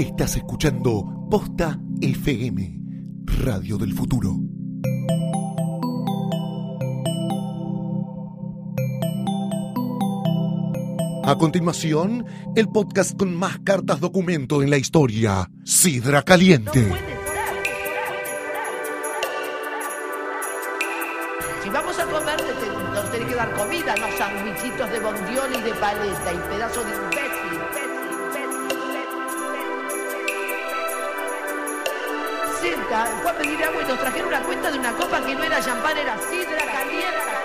Estás escuchando Posta FM, Radio del Futuro. A continuación, el podcast con más cartas documento en la historia, Sidra Caliente. Si vamos a comer, nos tenés que dar comida, no sandwichitos de bondiol y de paleta y pedazo de Senta, fue a agua y nos trajeron una cuenta de una copa que no era champán, era sidra caliente,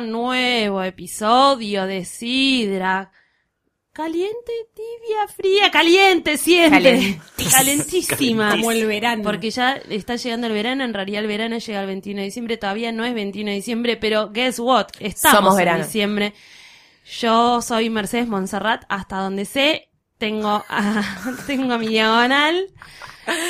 un nuevo episodio de Sidra. Caliente, tibia, fría, caliente siempre. Calentísima. Calentísima. Como el verano. Porque ya está llegando el verano, en realidad el verano llega el 21 de diciembre, todavía no es 21 de diciembre, pero guess what, estamos Somos en verano. diciembre. Yo soy Mercedes Monserrat, hasta donde sé, tengo a, tengo a mi diagonal,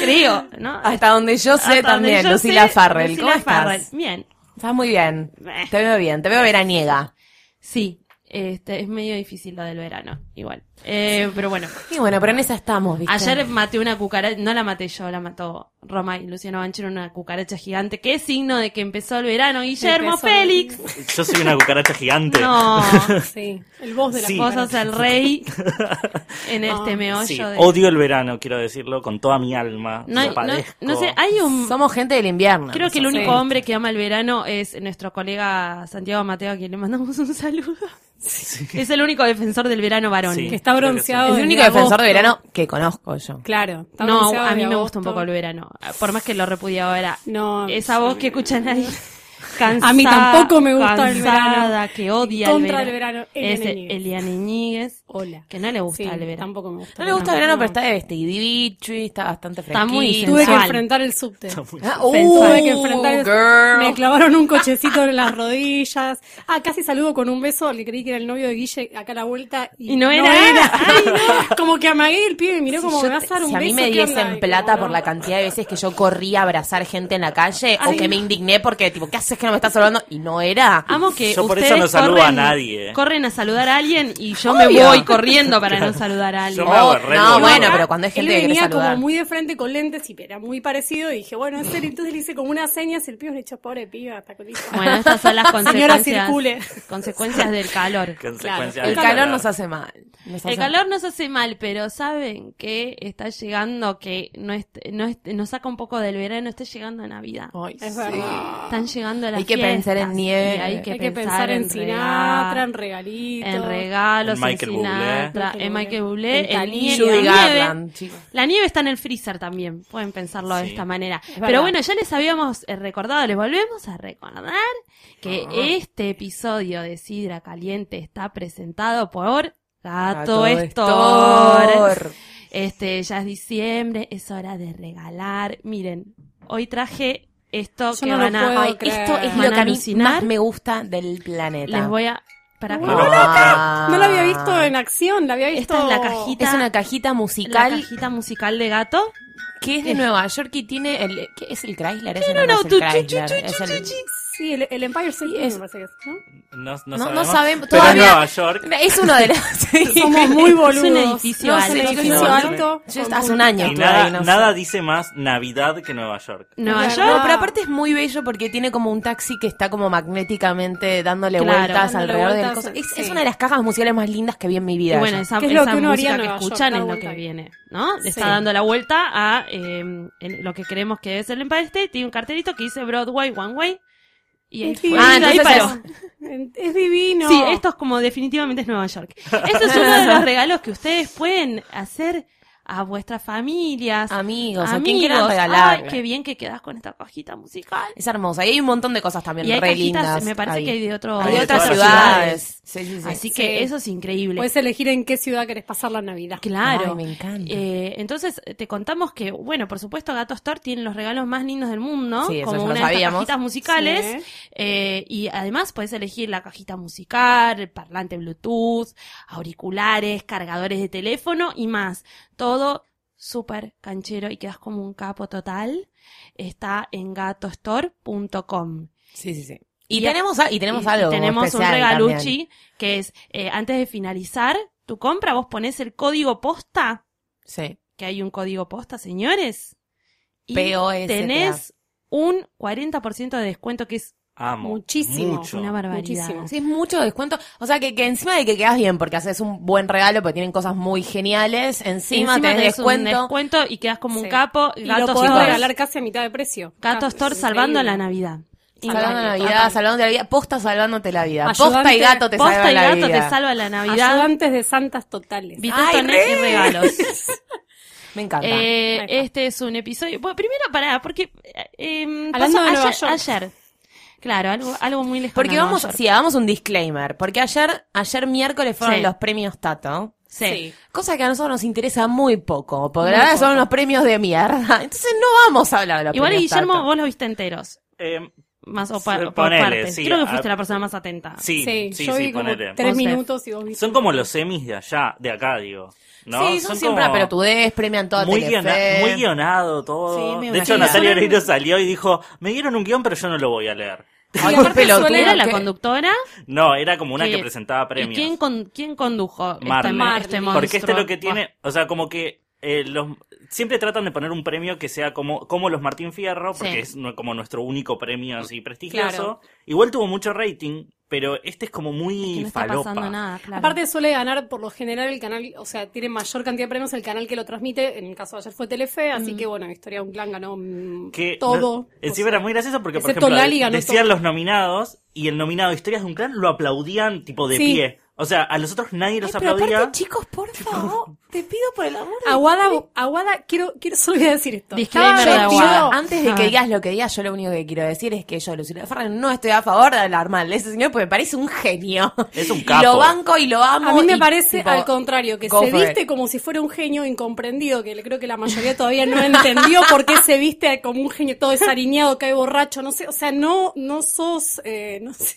creo, ¿no? Hasta donde yo sé Hasta también, Lucila Farrell. Lucila ¿Cómo Farrell. Bien, Estás muy bien. Eh. Te veo bien, te veo veraniega. sí, este, es medio difícil lo del verano, igual. Eh, pero bueno, Y bueno, pero en esa estamos, ¿viste? ayer maté una cucaracha, no la maté yo, la mató Roma y Luciano Banchero, una cucaracha gigante, que es signo de que empezó el verano. Guillermo Empezó. Félix. Yo soy una cucaracha gigante. No, Sí. El voz de la Sí. vos sos el rey en Ah, este meollo Sí, de... odio el verano, quiero decirlo, con toda mi alma. No, hay- Lo no, padezco. no sé, hay un... Somos gente del invierno. Creo que el único hombre que ama el verano es nuestro colega Santiago Mateo, a quien le mandamos un saludo. Es el único defensor del verano varón. Sí. Que está que bronceado. Es el único defensor agosto. de verano que conozco yo. Claro. está No, a mí me gusta un poco el verano. Por más que lo repudiaba ahora. No. Esa voz que escuchan ahí. Cansada, A mí tampoco me gusta el verano. que odia Contra el el verano. verano, Eliana Es Hola. que no le gusta Sí, el verano. tampoco me gusta. No le gusta el verano, No. pero está de vestidibichi, está bastante Está muy fresquito. Tuve que enfrentar el subte. Ah, Tuve que uh, enfrentar el girl. Me clavaron un cochecito en las rodillas. Ah, casi saludo con un beso que creí que era el novio de Guille acá a la vuelta. Y, Y no era. Ay, no. Como que amagué el pibe y miró Si como me vas a dar un si a mí beso. me ¿qué diesen? Y plata por la no. cantidad de veces que yo corrí a abrazar gente en la calle o que me no. indigné porque, tipo, ¿qué haces que no me estás saludando? Y no era. Amo que Yo por ustedes eso no saludo corren, a nadie. corren a saludar a alguien y yo me voy corriendo para no saludar a alguien. Yo me hago Oh, re no, boludo. bueno, pero cuando hay Él gente que quiere venía saludar. como muy de frente con lentes y era muy parecido y dije, bueno, en serio, entonces le hice como unas señas y el pibe le echó pobre piba hasta con Bueno, estas son las Señora, consecuencias, circule. consecuencias del calor. El del calor nos hace mal. Nos El calor nos hace mal, pero saben que está llegando, que no no nos saca un poco del verano, está llegando Navidad. Ay, Es sí. verdad. Están llegando las Hay que pensar en nieve. hay que Hay que pensar, pensar en regal- Sinatra, en regalitos. en regalos, En en, Michael Sinatra, Bublé. en Michael Bublé, En en nieve. Garland. La nieve está en el freezer también, pueden pensarlo de esta manera. Pero bueno, ya les habíamos eh, recordado, les volvemos a recordar que Ah. este episodio de Sidra Caliente está presentado por Gato, Gato Store. Store. Este, ya es diciembre, es hora de regalar. Miren, hoy traje esto Yo que no van a... puedo Ay, creer. esto es lo que a mí más me gusta del planeta. Les voy a... Para Ah. No la había visto en acción, la había visto. Esta es la cajita. Es una cajita la musical cajita musical de gato. que es de Nueva York y tiene el... ¿Qué es el Chrysler? Ese no, no es el Chrysler, es el-. Sí, el, el Empire State es- me parece que es, ¿no? No, no, No, sabemos. no sabemos todavía. Nueva York. Es uno de los... sí. Somos muy boludos. Es un edificio No, alto. Es un edificio No, alto. Yo hace un año Y nada, ahí, nada dice más Navidad que Nueva York. Nueva Es York. No, pero aparte es muy bello porque tiene como un taxi que está como magnéticamente dándole Claro. vueltas Dándole alrededor del vueltas, coso. Es, sí. es una de las cajas musicales más lindas que vi en mi Y vida. bueno, esa, ¿Qué es lo esa que música que York? escuchan Dar es lo que viene, ¿no? Le Sí. está dando la vuelta a eh, lo que creemos que es el Empire State. Tiene un cartelito que dice Broadway One Way. Y Es divino. Ah, Ahí entonces paró. Es, es divino. Sí, esto es como definitivamente es Nueva York. Este es uno de los regalos que ustedes pueden hacer a vuestras familias, Amigos, a amigos. quien quieran regalar. Ay, qué bien que quedas con esta cajita musical. Es hermosa. Y hay un montón de cosas también Y hay re cajitas, lindas. me parece ahí. que hay de otro- Hay de de otras ciudades. Sí, sí, sí. Así que Sí. eso es increíble. Puedes elegir en qué ciudad querés pasar la Navidad. Claro. Ay, me encanta. Eh, entonces te contamos que, bueno, por supuesto, Gato Store tiene los regalos más lindos del mundo, Sí, eso como una de sabíamos. cajitas musicales. Sí. eh, y además puedes elegir la cajita musical, el parlante Bluetooth, auriculares, cargadores de teléfono y más. Todo súper canchero y quedas como un capo total. Está en gatostore.com. Sí, sí, sí. Y, Y- tenemos, a- y tenemos Y- y algo tenemos un regalucci también. que es, eh, antes de finalizar tu compra, vos pones el código posta Sí. que hay un código posta, señores. Y tenés un 40% de descuento que es Amo. Muchísimo. Mucho. una barbaridad. Muchísimo. Sí, es mucho descuento. O sea, que, que encima de que quedas bien porque haces un buen regalo, porque tienen cosas muy geniales, encima, Encima tenés tenés un descuento. descuento y quedas como un capo. Y Gato lo podés regalar casi a mitad de precio. Gato Ah, Store salvando la Navidad. Salvando la. Navidad, Total. salvando la vida. Posta salvándote la vida. Ayudante- Posta y gato te Posta salvan y la gato vida. te salva la Navidad. Ayudantes de santas totales. Ay, y re. regalos. Me encanta. Eh, este es un episodio. Bueno, primero pará, porque eh, Hablando pasó de Nueva ayer, York. ayer. Claro, algo, algo muy lejano. porque vamos, sí, hagamos un disclaimer. Porque ayer, ayer miércoles fueron Sí. los premios Tato. Sí. Sí. Cosa que a nosotros nos interesa muy poco, porque Muy la verdad son unos premios de mierda. Entonces no vamos a hablar de los Igual premios Guillermo, Tato. vos los viste enteros. Eh, Más o, por partes. sí, Creo que a- fuiste la persona más atenta. sí, Sí, sí, yo sí, vi como tres minutos y vos viste. Son como los semis de allá, de acá, digo. ¿no? Sí, son, siempre como a pelotudez, premian todo muy, guiona- muy guionado todo. Sí, de hecho, Natalia. Oreiro salió y dijo, me dieron un guion, pero yo no lo voy a leer. Ay, ¿Era la conductora? No, era como una que presentaba premios. ¿Y quién, con- quién condujo Marley. este, Marley. este Porque Porque este lo que tiene, o sea, como que eh, los siempre tratan de poner un premio que sea como, como los Martín Fierro, porque Sí. es como nuestro único premio así prestigioso. Claro. Igual tuvo mucho rating, pero este es como Es muy que no está falopa. pasando nada, claro. Aparte suele ganar por lo general el canal, o sea, tiene mayor cantidad de premios el canal que lo transmite, en el caso de ayer fue Telefe, así que bueno, Historia de un Clan ganó mm, que todo. no- encima era muy gracioso porque, por ejemplo, Lali ganó decían todo. los nominados y el nominado Historias de un Clan lo aplaudían tipo de Sí. pie. O sea, a los otros nadie los Ay, pero aplaudía. aparte, chicos, por favor, te pido por el amor de Aguada, Aguada, quiero, quiero, solo voy a decir esto. Disclaimer de Aguada. Antes de A que digas lo que digas, yo lo único que quiero decir es que yo, Lucila Ferran, no estoy a favor de hablar mal de ese señor porque me parece un genio. Es un Y capo. lo banco y lo amo. A mí me y, parece tipo, al contrario, que se viste it. como si fuera un genio incomprendido, que creo que la mayoría todavía no entendió por qué se viste como un genio todo desariñado, cae borracho, no sé, o sea, no, no sos, eh, no sé,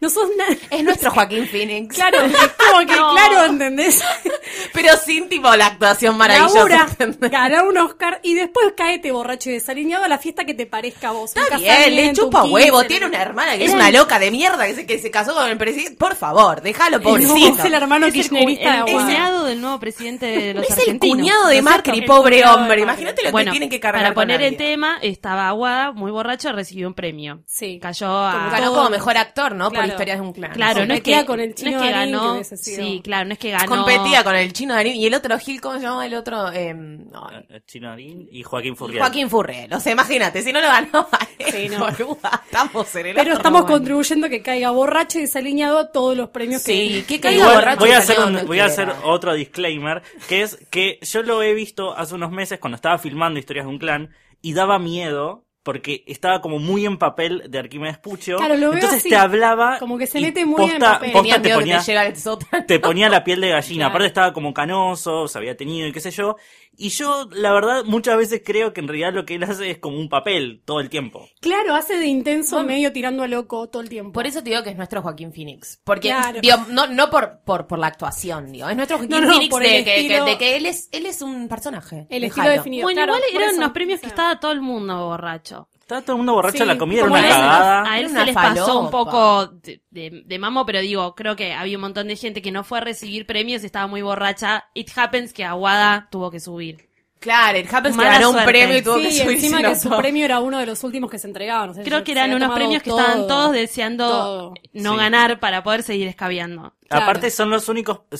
no sos nada. Es nuestro Joaquín Phoenix. Claro, es como que, No. claro, ¿entendés? Pero sin tipo la actuación maravillosa. Ganar un Oscar y después caete borracho y desaliñado a la fiesta que te parezca a vos. un Está bien, le chupa huevo. 15, Tiene ¿no? una hermana que es una el- loca de mierda que se, que se casó con el presidente. Por favor, déjalo, No, pobrecito. es el hermano Es el, el Aguada. cuñado del nuevo presidente de los Es el cuñado de ¿no? Macri, El pobre hombre. Imagínate lo Bueno, que tiene que cargar para poner vida. tema, estaba Aguada muy borracho, recibió un premio. Sí. Cayó a... Ganó como mejor actor, ¿no? Por Claro. historias de un clan. Claro, no es que Competía con el chino no es que Darín, que ganó, sí, claro, no es que ganó. Competía con el chino Darín y el otro Gil, ¿cómo se llamaba el otro? Eh, no, Eh, Chino Darín y Joaquín Furriel. Joaquín Furriel. O sea, imagínate, si no lo ganó, Sí, no. boluda, estamos en el Pero otro estamos lugar. contribuyendo a que caiga borracho y desaliñado a todos los premios Sí, que... que caiga Igual borracho voy a hacer, un- voy a hacer otro disclaimer, que es que yo lo he visto hace unos meses cuando estaba filmando Historias de un Clan y daba miedo porque estaba como muy en papel de Arquímedes Puccio. Claro, lo veo entonces así, te hablaba. como que se y mete muy en posta- papel. posta te ponía, que te llega el sótano. te ponía la piel de gallina. Claro. Aparte estaba como canoso, se había tenido y qué sé yo. Y yo, la verdad, muchas veces creo que en realidad lo que él hace es como un papel todo el tiempo. Claro, hace de intenso medio tirando a loco todo el tiempo. Por eso te digo que es nuestro Joaquín Phoenix. Porque, Claro. digo, no, no por, por, por la actuación, digo. Es nuestro Joaquín No, no, Phoenix por de el que, estilo- que- de que él es, él es un personaje. El estilo definido. Bueno, Claro, igual eran eso, los premios o que estaba todo el mundo borracho. Estaba todo el mundo borracho, Sí, la comida era una cagada. A él se una les pasó un poco de, de- de mamo, pero digo, creo que había un montón de gente que no fue a recibir premios, estaba muy borracha. It happens que Aguada tuvo que subir. Claro, el Happens que ganó un premio y tuvo Sí, que y subir encima que su premio era uno de los últimos que se entregaban. no sé, Creo que eran unos premios que todo. estaban todos deseando todo. no Sí. ganar para poder seguir escabeando. Claro. Aparte son los únicos, eh,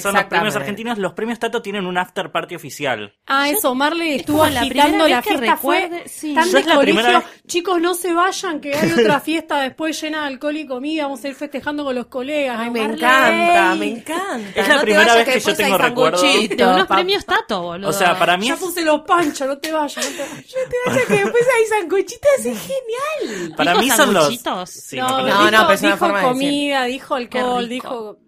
son, los premios argentinos, los premios Tato tienen un after party oficial. Ah, eso, Marley estuvo la agitando primera la vez que fiesta, fue sí. tan de es colegio, primera vez- chicos, no se vayan, que hay otra fiesta después llena de alcohol y comida, vamos a ir festejando con los colegas. Ay, ¿no? me Marley. encanta, me encanta. Es la No primera vayas, vez que yo tengo recuerdo De unos pa- premios Tato, boludo. O sea, para mí Ya es, puse los panchos, no te vayas, no te vayas. Te vayas que después hay sanguchitos, es genial. para ¿Dijo mí son los... Sí, no, no, dijo, no, pero es una dijo forma comida, dijo alcohol, Qué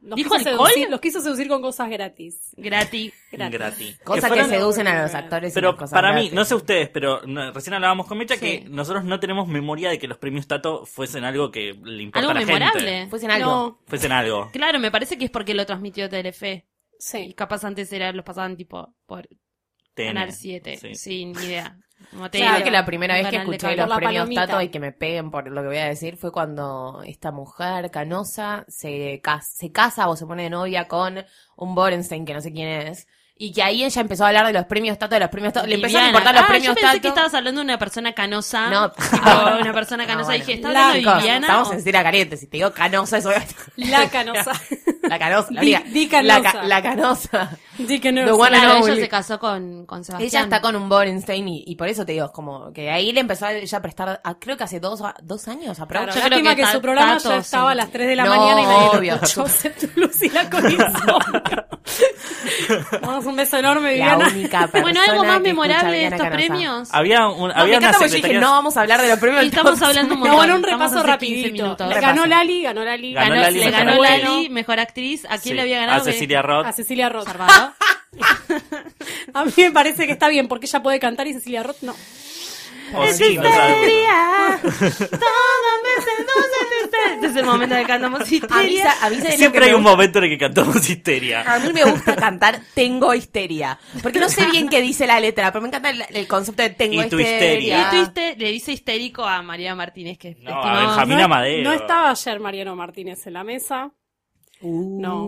los ¿Dijo quiso alcohol? seducir, los quiso seducir con cosas gratis. Gratis. Gratis. Cosa que seducen a los actores. y Pero las cosas para mí, gratis. no sé ustedes, pero no, recién hablábamos con Mecha Sí. que nosotros no tenemos memoria de que los premios Tato fuesen algo que le importa Algo a la memorable. gente. Fuesen algo. No, Fuesen algo. Claro, me parece que es porque lo transmitió Telefe. Y sí. capaz antes era, los pasaban tipo por. Canal 7. Sí. Sin ni idea. Como te Claro. digo, que la primera vez que escuché los premios. Tato y que me peguen por lo que voy a decir fue cuando esta mujer canosa se, cas- se casa o se pone de novia con un Borenstein que no sé quién es. Y que ahí ella empezó a hablar de los premios Tato, de los premios Tato. Le empezó a importar los ah, premios yo pensé Tato. que estabas hablando de una persona canosa. No. Tipo, una persona No, canosa. bueno. Dije, ¿estás La hablando de Viviana? Estamos o- en Cira Caliente. Si te digo canosa, eso La canosa. La canosa. La, Di- di canosa. ca- la canosa. No. The one and Claro, only. ella se casó con, con Sebastián. Ella está con un Borenstein y, y por eso te digo, es como que ahí le empezó a ella a prestar, a- creo que hace dos, dos años Claro, aproximadamente. Yo creo lástima que que, ta- su programa Tato, ya estaba a las 3 de la No, mañana y nadie lo obvio. escuchó, excepto Lucila. Vamos, un beso enorme, La Viviana. persona Bueno, algo más memorable a de estos Canosa. premios. Había, un, No, había me una yo dije, secretaria... no vamos a hablar de los premios. Y estamos hablando un montón. No, bueno, un repaso hace 15 rapidito. Le ganó Lali, ganó Lali. Ganó Ganó- Lali, le mejor ganó actriz. Lali, mejor actriz. ¿A quién Sí, le había ganado? A Cecilia Roth. A Cecilia Roth. A mí me parece que está bien porque ella puede cantar y Cecilia Roth no. O sí, no sabe. Este es el momento que cantamos histeria. Avisa, avisa de Siempre hay me un gusta. momento en el que cantamos histeria. A mí me gusta cantar Tengo histeria. Porque no sé bien qué dice la letra, pero me encanta el, el concepto de Tengo Y tu histeria. Y histe- le dice histérico a María Martínez, que No, a Benjamín no, Amadeo. no estaba ayer Mariano Martínez en la mesa. Uh. No.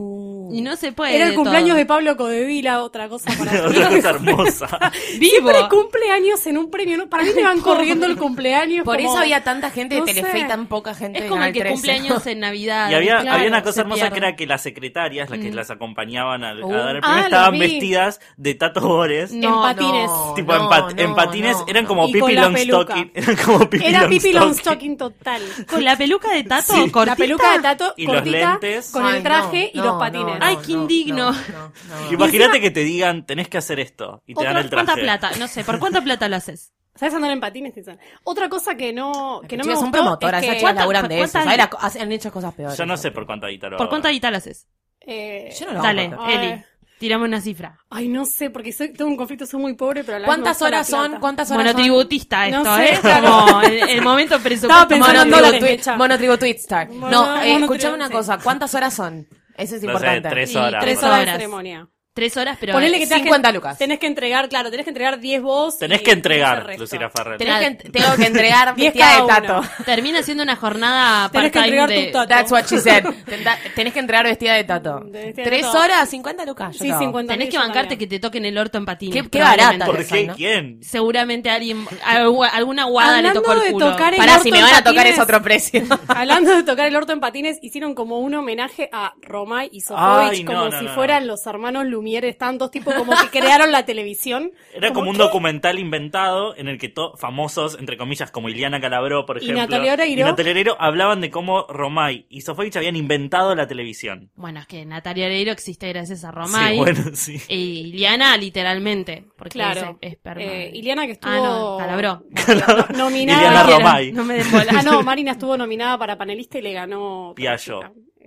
Y no se puede. Era el cumpleaños todo. de Pablo Codevila, otra cosa para Otra cosa hermosa. Vivo. Siempre cumpleaños en un premio. ¿no? Para mí me van corriendo el cumpleaños. Por como- eso había tanta gente de Telefe sé. y tan poca gente Es como el que 13. cumpleaños en Navidad. Y había, Claro, había una cosa hermosa que era que las secretarias, las que las acompañaban al- a, Uh. dar el Ah, premio, lo estaban vestidas de Tato Bores. No, en patines. no, tipo no, en, pat- no, en patines, no, eran como Pippi con. Longstocking. Eran como Pippi Era Pippi Longstocking. Total. Con la peluca de Tato Sí. cortita. La peluca de Tato Y los cortita, lentes. con el traje y los patines. No, Ay, qué indigno. no, no, no. Imagínate que te digan, tenés que hacer esto. Y te dan el traje. ¿Cuánta plata? No sé, ¿por cuánta plata lo haces? ¿Sabes andar en patines? Tizan? Otra cosa que no, que no me Chicas, son gustó promotoras, es esas que... chicas laburan de eso. ¿Cuántas- ¿sabes? La- hacen- han hecho cosas peores. Yo no sé por cuánto guitarra. ¿Por cuánta guita lo haces? eh, Yo no lo Dale. Eli, tirame una cifra. Ay, no sé, porque soy, tengo un conflicto, soy muy pobre, pero a la ¿Cuántas la horas son? ¿Cuántas horas son? Monotributista No esto, sé, ¿eh? claro. Como el, el momento presupuesto. Estaba pensando en monotribu- dólares, Monotribu, Mecha. Monotribu Twitstar. Mono- No, eh, escuchame una cosa. ¿Cuántas horas son? Eso es No sé, importante. tres Sí, horas. Tres Tres horas de horas. ceremonia. Tres horas, pero... Ponele que tenés 50 que, lucas. Tenés que entregar, claro, tenés que entregar 10 vos. Tenés y que entregar. Lucila Farrell. Tenés que, tengo que entregar Diez vestida de cada tato. uno. Termina siendo una jornada Tenés que entregar de... tu tato. That's what she said. Tenés que entregar vestida de tato. De de ¿Tres tato. horas? ¿50 lucas? Sí, te hago. 50 Tenés que bancarte también. que te toquen el orto en patines. Qué- qué barata. ¿Por qué? ¿no? ¿Quién? Seguramente alguien, algu- alguna guada le tocó el de culo. tocar el Pará, orto si me van a tocar es otro precio. Hablando de tocar el orto en patines, hicieron como un homenaje a Romay y Sofovich, como si fueran los hermanos Lumière, están dos tipos como que crearon la televisión. Era como un ¿qué? documental inventado en el que to- famosos, entre comillas, como Iliana Calabró, por Y ejemplo, Natalia Oreiro. y Natalia Oreiro, hablaban de cómo Romay y Sofovich habían inventado la televisión. Bueno, es que Natalia Oreiro existe gracias a Romay. Sí, bueno, sí. Y Iliana, literalmente. Porque Claro. es, esperma. Eh, Iliana que estuvo Ah, no, Calabró. no- nominada. Iliana Romay. No me. Ah, no, Marina estuvo nominada para panelista y le ganó.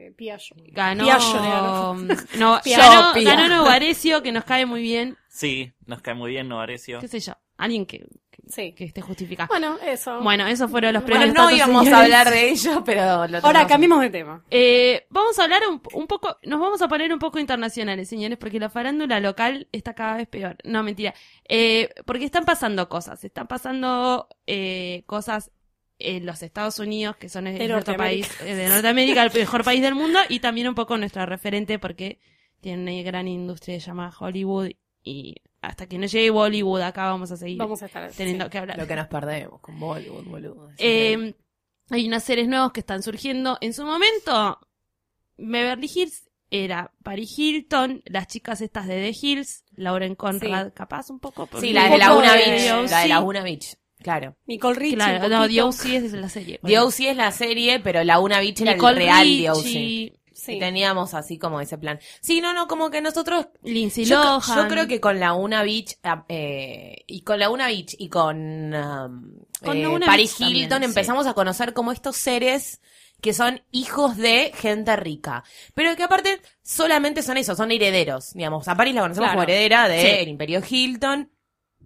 Eh, Piallo. Ganó. Ganó. No, ganó, ganó Novarecio, que nos cae muy bien. Sí, nos cae muy bien Novarecio. ¿Qué sé yo? Alguien que, que, Sí. que esté justificado. Bueno, eso. Bueno, esos fueron los Bueno, premios. no Tato, íbamos a hablar de ello, pero lo Ahora tomamos. cambiemos de tema. Eh, vamos a hablar un, un poco, nos vamos a poner un poco internacionales, señores, porque la farándula local está cada vez peor. No, mentira. Eh, porque están pasando cosas, están pasando eh, cosas en los Estados Unidos, que son el De nuestro país, eh, de Norteamérica, el mejor país del mundo, y también un poco nuestro referente, porque tiene una gran industria llamada Hollywood, y hasta que no llegue Bollywood acá vamos a seguir Vamos a estar. teniendo sí. que hablar. Lo que nos perdemos con Bollywood, boludo. Eh, hay unas series nuevas que están surgiendo. En su momento, Beverly Hills era Paris Hilton, las chicas estas de The Hills, Lauren Conrad, capaz un poco. porque- Sí, la Un de poco Laguna de Beach. La de. Laguna Beach. Claro. Nicole Richie. Claro, no, poquito. The O.C. es de la serie. The O.C. es la serie, pero Laguna Beach era Nicole el real Richie, The O.C. Sí. Y teníamos así como ese plan. Sí, no, no, como que nosotros Lindsay Yo, Lohan. yo creo que con Laguna Beach ah, eh, y con Laguna Beach y con, um, Con eh, Laguna Paris Beach Hilton también, empezamos a conocer como estos seres que son hijos de gente rica. Pero que aparte solamente son eso, son herederos. Digamos, a Paris la conocemos Claro. como heredera del Sí. Imperio Hilton.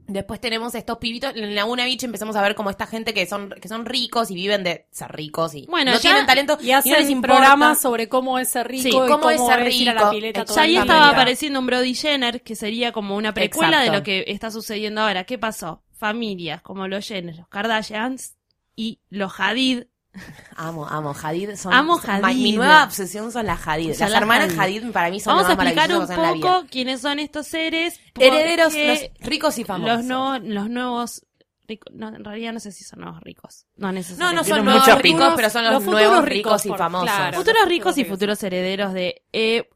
Después tenemos estos pibitos, en Laguna Beach empezamos a ver como esta gente que son, que son ricos y viven de ser ricos y Bueno, no ya- tienen talento Y no hacen les importa. programas sobre cómo es ser rico Sí, y cómo cómo, es ser ir a la rico. pileta todo Ya ahí estaba apareciendo un Brody Jenner, que sería como una precuela Exacto. de lo que está sucediendo ahora. ¿Qué pasó? Familias como los Jenner, los Kardashians y los Hadid. Amo, amo. Hadid son. Amo son- Hadid. Mi nueva obsesión son las Hadid. Son las las hermanas Hadid. Hadid. para mí son Vamos a explicar un poco quiénes son estos seres. Herederos, los ricos y famosos. Los, no, los nuevos ricos. No, en realidad no sé si son nuevos ricos. No no, necesariamente. no son nuevos mucha ricos, pero son los, nuevos ricos, ricos y por- famosos. claro. Futuros ricos y futuros herederos de. Eh,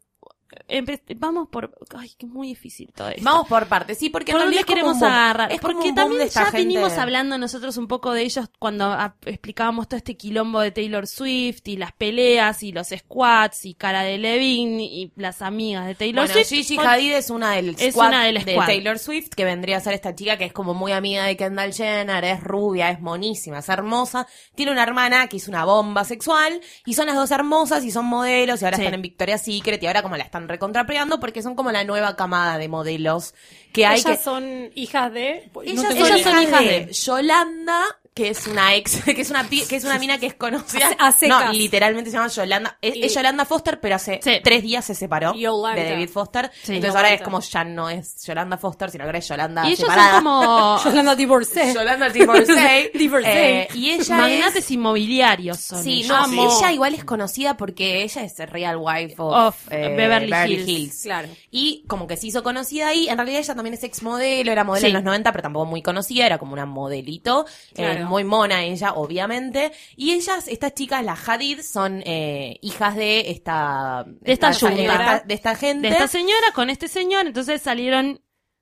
vamos por. Ay, que es muy difícil todo esto. Vamos por partes, sí, porque ¿Por dónde como queremos agarrar? Es Porque también de ya gente. venimos hablando nosotros un poco de ellos cuando ah, explicábamos todo este quilombo de Taylor Swift y las peleas y los squats y Cara de Levine y las amigas de Taylor Bueno, Swift. Gigi Hadid es una del Es squad una del de squad. Taylor Swift, que vendría a ser esta chica que es como muy amiga de Kendall Jenner, es rubia, es monísima, es hermosa. Tiene una hermana que es una bomba sexual, y son las dos hermosas y son modelos, y ahora Sí. están en Victoria's Secret, y ahora como la están recontrapreando porque son como la nueva camada de modelos que hay Ellas que... son hijas de. Ellas, son hijas de Yolanda, que es una ex, que es una que es una mina que es conocida. A no, literalmente se llama Yolanda. Es, Y- es Yolanda Foster, pero hace Sí. tres días se separó Yolanda. de David Foster. Sí. Entonces ahora es como ya no es Yolanda Foster, sino que ahora es Yolanda y ellos separada. son como Yolanda divorcé. Yolanda divorcee. Divorcee. Eh, y ella magnates es... inmobiliarios. Son Sí, ellos. no, Amo. ella igual es conocida porque ella es Real Wife of, Of eh, Beverly Hills. Claro. Y como que se hizo conocida ahí. En realidad ella también es ex modelo, era modelo Sí. en los 90, pero tampoco muy conocida, era como una modelito. eh, Claro. Muy mona ella, obviamente. Y ellas, estas chicas, las Hadid, son eh, hijas de esta... De esta esta- yunta. de esta, de esta gente. de esta señora con este señor, entonces salieron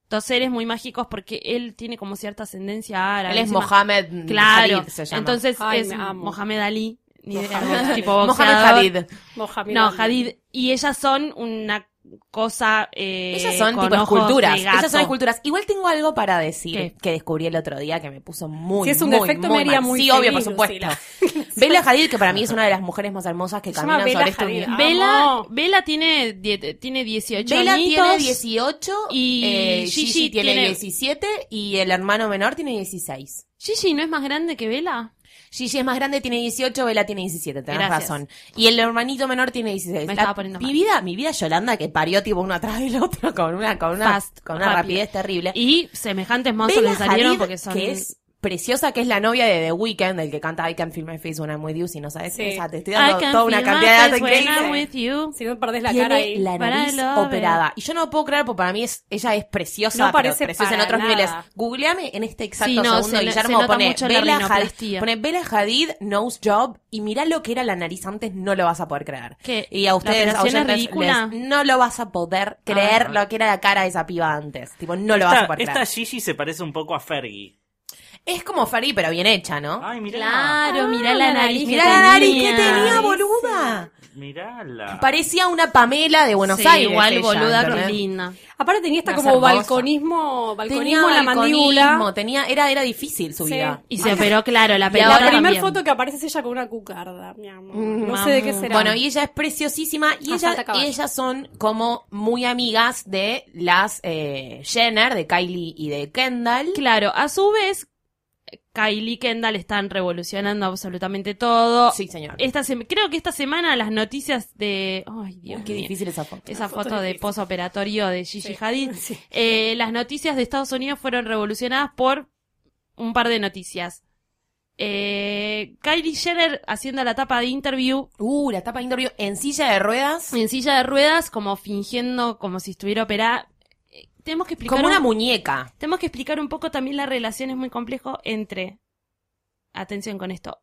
dos seres muy mágicos porque él tiene como cierta ascendencia árabe. Él es encima- Mohamed Claro, Hadid, se llama. entonces Ay, es. Mohamed Ali, ni idea, Mohamed. tipo Mohamed. Hadid. Mohamed No. Hadid. Y ellas son una cosa. Eh, Ellas son con tipo ojos esculturas. de. Ellas son esculturas. Igual tengo algo para decir ¿Qué? que descubrí el otro día que me puso muy, Si es un muy, defecto, muy me haría mal. muy Sí, obvio, por feliz, supuesto. Lucila. Bella Hadid, que para mí es una de las mujeres más hermosas que caminan Bella sobre estos Hadid. Bella. Bella tiene, tiene 18 Bella añitos. tiene 18 y eh, Gigi Gigi tiene, tiene- 17 y el hermano menor tiene 16. Gigi no es más grande que Bella. Gigi es más grande, tiene 18, Bella tiene 17, tenés Gracias. razón. Y el hermanito menor tiene 16. Me La- estaba poniendo mi mal. vida, mi vida Yolanda que parió tipo uno atrás del otro con una con una Fast, con una rápido. rapidez terrible. Y semejantes monstruos Bella le salieron Hadid, porque son. que es preciosa, que es la novia de The Weeknd, el que canta I Can Feel My Face When I'm With You, si no sabes, Sí. esa, te estoy dando toda una cantidad de datos increíbles. Si no perdés la Tiene cara ahí. la nariz operada. Y yo no lo puedo creer porque para mí es, ella es preciosa, No pero parece preciosa en otros nada. niveles. Googleame en este exacto Sí, no, segundo, se le- se Guillermo, pone Bella Hadid, pone Bella Hadid knows job y mirá lo que era la nariz antes, no lo vas a poder creer. ¿Qué? Y a ¿La ustedes, a oyentes, ridícula? les- no lo vas a poder creer Ah. lo que era la cara de esa piba antes. Tipo, no lo vas a Esta, poder esta creer. Gigi se parece un poco a Fergie. Es como Fergie, pero bien hecha, ¿no? Ay, mirá. Claro, mirá la la nariz. Mirá la nariz que tenía. tenía, boluda. Mirala. Parecía una Pamela de Buenos Sí, Aires. igual ella, boluda que linda. Aparte tenía esta como hermosa. balconismo, balconismo Tenía en la balconismo, mandíbula. tenía, era, era difícil su Sí. vida. Y se operó, claro, la pelota La primera foto que aparece es ella con una cucarda, mi amor. Mm, no sé de qué será. Bueno, y ella es preciosísima y Ah, ella, ellas son como muy amigas de las eh, Jenner, de Kylie y de Kendall. Claro, a su vez, Kylie y Kendall están revolucionando absolutamente todo. Sí, señor. Esta creo que esta semana las noticias de... Ay, Dios Qué mío. difícil esa foto. Esa foto foto de posoperatorio de Gigi Sí. Hadid. Sí. Eh, las noticias de Estados Unidos fueron revolucionadas por un par de noticias. Eh, Kylie Jenner haciendo la tapa de interview Uh, la tapa de interview en silla de ruedas. en silla de ruedas, como fingiendo como si estuviera operada. Tenemos que explicar Como una un- muñeca. tenemos que explicar un poco también la relación, es muy complejo entre, atención con esto,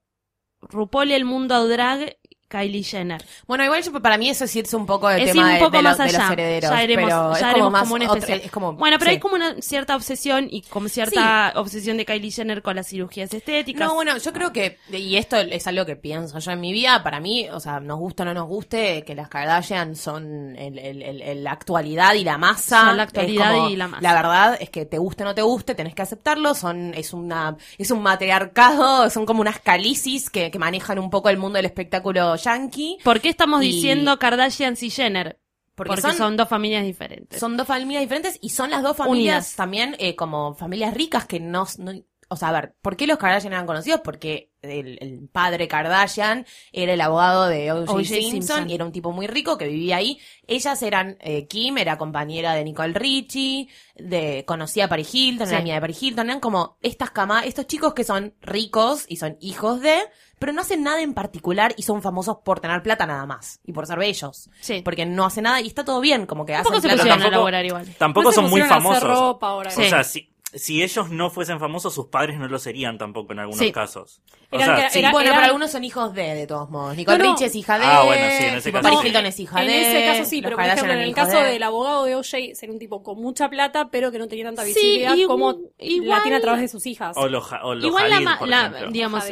RuPaul y el mundo drag, Kylie Jenner. Bueno, igual yo, para mí eso es irse un poco Es ir tema un de, poco de más los, de los allá. herederos. ya pero ya es haremos como más como un otro- especial. es como- bueno, pero sí. hay como una cierta obsesión y como cierta obsesión de Kylie Jenner con las cirugías estéticas. No, bueno, yo creo que, y esto es algo que pienso yo en mi vida, para mí, o sea, nos gusta o no nos guste, que las Kardashian son el, el- el- el- la actualidad y la masa. Son la actualidad Es como- y la masa. La verdad es que te guste o no te guste, tenés que aceptarlo, son, es una, es un matriarcado, son como unas calicis que, que manejan un poco el mundo del espectáculo yankee. ¿Por qué estamos Y- diciendo Kardashian y Jenner? Porque Porque, son- son, dos familias diferentes. Son dos familias diferentes y son las dos familias Unidas. también eh, como familias ricas que no, no- O sea, a ver, ¿por qué los Kardashian eran conocidos? Porque el, el padre Kardashian era el abogado de O.J. Simpson, Simpson. y era un tipo muy rico que vivía ahí. Ellas eran, eh, Kim era compañera de Nicole Richie, de, conocía a Paris Hilton, Sí. era amiga de Paris Hilton, eran como estas cama, estos chicos que son ricos y son hijos de, pero no hacen nada en particular y son famosos por tener plata nada más y por ser bellos. Sí. Porque no hacen nada y está todo bien, como que Tampoco hacen se plata. pusieron a tampoco- laburar igual. Tampoco No se son muy pusieron a hacer famosos. ropa ahora. Sí. O sea, si, si ellos no fuesen famosos, sus padres no lo serían tampoco en algunos Sí. casos. O Eran sea, que- sí, era- bueno, pero algunos son hijos de, de todos modos. Nicole No, no. Richie es hija de. Ah, bueno, sí, en ese caso Paris sí. Hilton es hija en de. ese caso sí, pero por ejemplo, en el caso de. del abogado de O.J. ser un tipo con mucha plata, pero que no tenía tanta Sí, visibilidad y- como igual- la tiene a través de sus hijas. o los, o los Igual la, por la- digamos,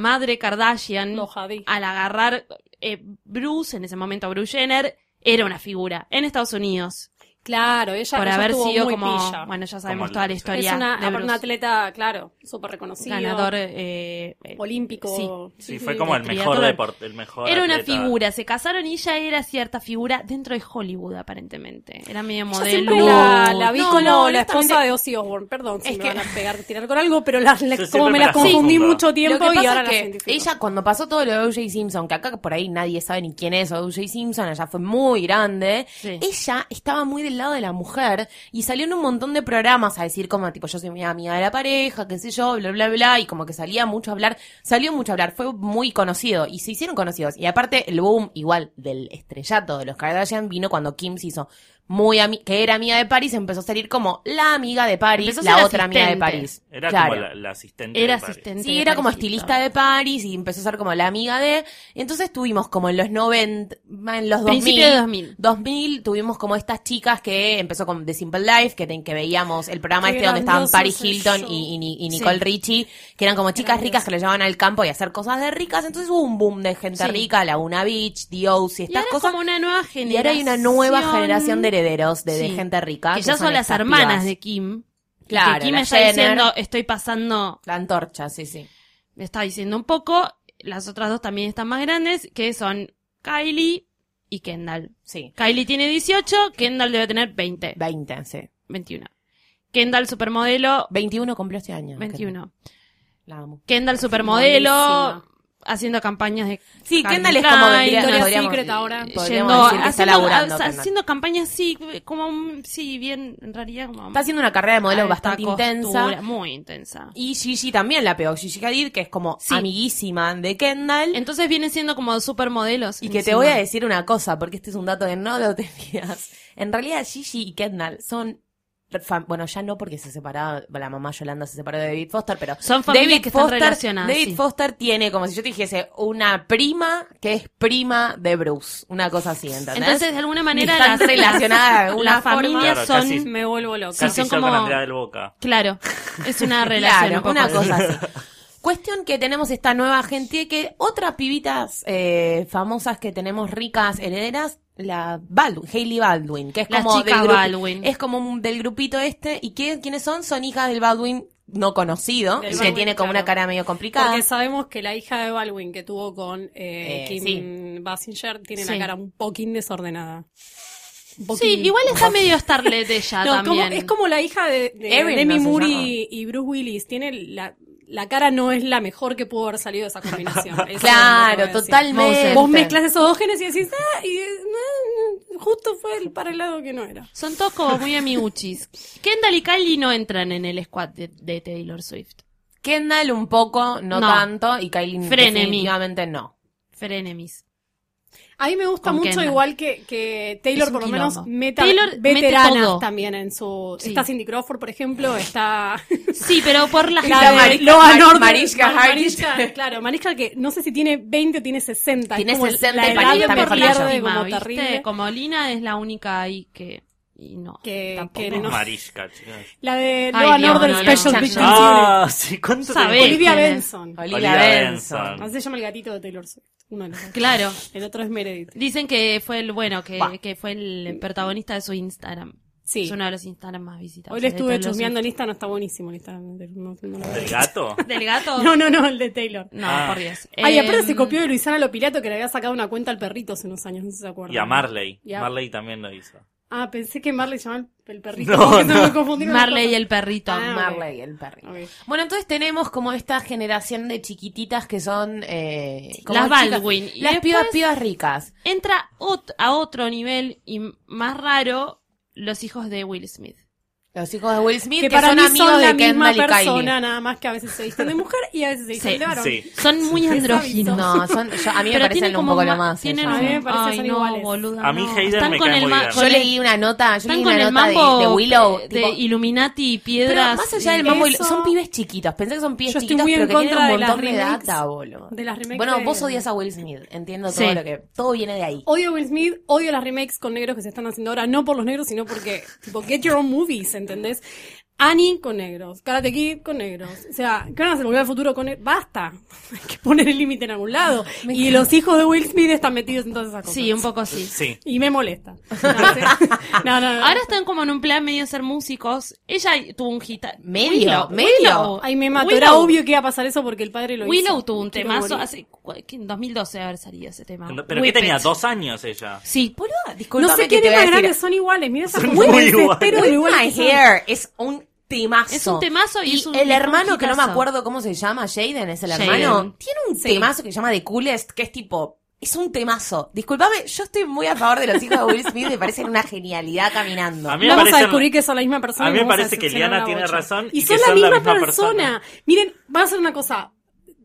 madre Kardashian, al agarrar eh, Bruce, en ese momento Bruce Jenner, era una figura en Estados Unidos. Claro, ella, por ella haber estuvo sido muy como, pilla. bueno, ya sabemos Como toda la historia es una, de Bruce. un atleta, claro, súper reconocido. ganador eh, eh, olímpico. Sí, fue como el mejor deporte, el mejor Era una atleta. figura, se casaron y ella era cierta figura dentro de Hollywood aparentemente. Era medio Yo modelo. siempre la, la vi No, como no, la esposa de Ozzy Osbourne. Perdón si Es me que- van a pegar, tirar con algo, pero Yo como me me las confundí mucho tiempo y ahora es que ella cuando pasó todo lo de O.J. Simpson, que acá por ahí nadie sabe ni quién es O.J. Simpson, ella fue muy grande, Sí. ella estaba muy del lado de la mujer y salió en un montón de programas a decir como tipo yo soy mi amiga de la pareja, qué sé yo, bla bla bla y como que salía mucho a hablar, salió mucho a hablar, fue muy conocido y se hicieron conocidos. Y aparte el boom igual del estrellato de los Kardashian vino cuando Kim se hizo muy ami- que era amiga de Paris, empezó a salir como la amiga de Paris, Empezó la otra amiga de. Paris. Era Claro. como la, la asistente. Era de Paris. asistente. Sí, de era como Paris estilista de Paris y empezó a ser como la amiga de. y entonces tuvimos como en los 90, en los 2000. Principio de 2000. 2000 tuvimos como estas chicas que empezó con The Simple Life, que, ten- que veíamos el programa Qué este donde estaban Paris Hilton y, y Ni- y Nicole Sí. Richie, que eran como chicas Grandioso. ricas que lo llevaban al campo y a hacer cosas de ricas. Entonces hubo un boom de gente Sí. rica, Laguna Beach, The O's y Y estas ahora es cosas. como una nueva generación. Y ahora hay una nueva generación de herederos, de, de Sí. gente rica. Que ya son las estas hermanas pibas. de Kim. Y Claro, que Kim la está Jenner. diciendo, estoy pasando, La antorcha, sí, sí. me está diciendo un poco. Las otras dos también están más grandes, que son Kylie y Kendall. Sí. Kylie tiene 18, Kendall debe tener 20, 20, sí. 21. Kendall supermodelo, 21 cumplió este año. 21. La amo. Kendall supermodelo. Haciendo campañas de Sí, Kendall es como Victoria's Secret ahora. yendo, decir que está haciendo, laburando. campañas sí, como sí, bien, en realidad como Está haciendo una carrera de modelo bastante costura, intensa. Muy intensa. Y Gigi también la pegó. Gigi Hadid, que es como Sí. amiguísima de Kendall. Entonces vienen siendo como supermodelos. y que te voy a decir una cosa, porque este es un dato que no lo tenías. En realidad, Gigi y Kendall son. Bueno, ya no porque se separaba, la mamá Yolanda se separó de David Foster, pero Son familias que están relacionadas, David sí. Foster tiene, como si yo te dijese, una prima que es prima de Bruce, una cosa así, ¿entendés? Entonces, de alguna manera, Están las, relacionadas alguna las forma. familias Claro, son... casi- Me vuelvo loca. Casi son con del Boca. Claro, es una relación Claro, un poco una cosa así. Cuestión que tenemos esta nueva gente que otras pibitas eh, famosas que tenemos ricas herederas, la Baldwin, Hailey Baldwin, que es La como chica del Baldwin. es como un- del grupito este y ¿quién- quiénes son? Son hijas del Baldwin no conocido, Del que Baldwin, tiene como claro. una cara medio complicada. Porque sabemos que la hija de Baldwin que tuvo con eh, Eh, Kim sí. Basinger tiene Sí. la cara un poquín desordenada. Un Sí, igual está medio Starlet ella No, como- también. es como la hija de, de Demi ¿no se Moore y, y Bruce Willis. Tiene la, la cara no es la mejor que pudo haber salido de esa combinación. Eso Claro, totalmente. Vos mezclas esos dos genes y decís, ah, y eh, no, justo fue el- para el lado que no era. Son todos como muy amiguchis. Kendall y Kylie no entran en el squad de, de Taylor Swift. Kendall un poco, no, No. tanto, y Kylie Frenemy. definitivamente no. Frenemies. A mí me gusta mucho Kendall. igual que, que Taylor por lo menos meta Taylor mete veteranas todo. también en su... Sí. Está Cindy Crawford, por ejemplo, está... Sí, pero por las La Mariska- Loa Mar-. Mariska Mar-. Mariska, claro, Mariska que no sé si tiene 20 o tiene 60. Tiene es como 60 la y está mejor que yo. Como Lina es la única ahí que... Y no. Que, tampoco. que no. Mariska, chicas. La de Ay, Loa Dios, Northern no, no, Special no, Victims no. Unit. Ah, sí, ¿cuánto Sabés. Olivia. Benson. Olivia Olivia Benson. Benson. Así se llama el gatito de Taylor Swift. Uno de los. Claro. El otro es Meredith. Dicen que fue el bueno, que, que fue el protagonista de su Instagram. Sí. Es uno de los Instagram más visitados. Hoy le estuve chusmeando en Swift. Instagram, está buenísimo el Instagram. No, no, no, ¿Del gato? ¿Del gato? no, no, no, el de Taylor. No, Ah. por Dios. Ay, aparte Em, se copió de Luisana Lopilato que le había sacado una cuenta al perrito hace unos años, no sé si se acuerdan. Y a Marley. Y a- Marley también lo hizo. Ah, pensé que Marley se llamaba el perrito. No, me las Marley y el perrito. Ah, Marley, el perro. Ok. Bueno, entonces tenemos como esta generación de chiquititas que son eh, como Las chicas- Baldwin. Y las pibas, pibas ricas. Entra ot- a otro nivel y más raro los hijos de Will Smith. Los hijos de Will Smith Que que, para son mí amigos son la de misma Kendall y persona, Kylie. nada más que a veces se visten de mujer y a veces se visten Sí, de varón. Sí. Son muy andróginos. No, son, yo- a mí me Pero parecen un poco lo más. tienen ellos. A mí me un- parece que Ay, son no, iguales. boluda, A mí no. Hayden Están me con cae el muy ma- bien. Yo leí una nota, yo leí una nota de- mambo de, Willow. de tipo, Illuminati y pero piedras. más allá del mambo, Eso- son pibes chiquitos. Pensé que son pibes chiquitos, pero que tienen contra un montón de data, boludo. de las remakes Bueno, vos odias a Will Smith. Entiendo todo lo que. Todo viene de ahí. Odio a Will Smith, odio las remakes con negros que se están haciendo ahora, no por los negros, sino porque, tipo, get your own movies, ¿entendés? Annie con negros, Karate Kid con negros. O sea, ¿qué van a hacer? ¿Volver al futuro con negros? Basta. Hay que poner el límite en algún lado. y los hijos de Will Smith están metidos en todas esas cosas. Sí, un poco sí. Sí. Y me molesta. No, no, no, no. Ahora están como en un plan medio ser músicos. Ella tuvo un hit. Medio, Willow, medio. Willow. Ay, me mató. Willow- Era obvio que iba a pasar eso porque el padre lo hizo. Willow tuvo un Quiero temazo morir. hace. ¿qué? En 2012 debe haber salido ese tema. ¿Pero qué tenía? It. ¿Dos años ella? Sí. Boludo, No sé que quién te es voy a más decir. grande, son iguales. Mira esa Son muy muy iguales. My. Hair es un temazo. Es un temazo y es un- el un hermano, que no me acuerdo cómo se llama, Jaden es el hermano, tiene un Sí. temazo que se llama The Coolest, que es tipo... Es un temazo. Disculpame, yo estoy muy a favor de los hijos de Will Smith, me parecen una genialidad caminando. A mí me Vamos a descubrir que son la misma persona. a mí me parece que Liana tiene bocha. razón Y, y son que la son la misma, misma persona. persona. Miren, vamos a hacer una cosa.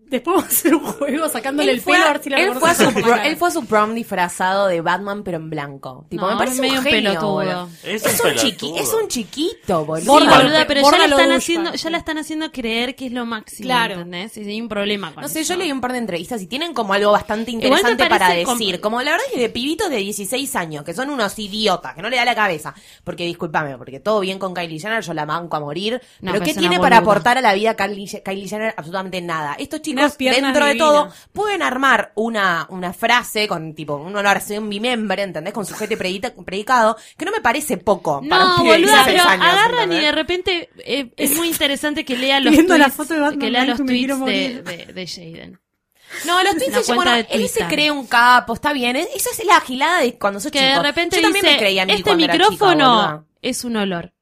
Después vamos a hacer un juego sacándole el pelo a ver si la él, fue a su pro- él fue a su prom disfrazado de Batman, pero en blanco. Tipo, No, me parece medio un genio, pelotudo. Es Es, un un chiqui, es un chiquito, boludo. Sí, boluda, pero ya la están haciendo, ya la están haciendo creer que es lo máximo, Claro. ¿entendés? Y hay un problema con No sé, eso. yo leí un par de entrevistas y tienen como algo bastante interesante para decir. Como la verdad es que de pibitos de 16 años, que son unos idiotas, que no le da la cabeza. Porque discúlpame, porque todo bien con Kylie Jenner, yo la banco a morir. No, pero pero ¿qué tiene para aportar a la vida Kylie, Kylie Jenner? Absolutamente nada. Estos Unas chicos, dentro de todo, pueden armar una, una frase con tipo una oración bimembre, ¿entendés? Con sujeto predita- predicado, que no me parece poco. para un No, pibe de boluda, 16 pero años, agarran y de repente eh, es muy interesante que lea los Viendo la tweets, foto de Batman que lea los tweets de, de, de Jaden. No, los tweets bueno, de él se cree un capo, está bien. es- Esa es la agilada de cuando sos Que chico. de repente Yo también me creía en mí este cuando era chica, micrófono es un olor.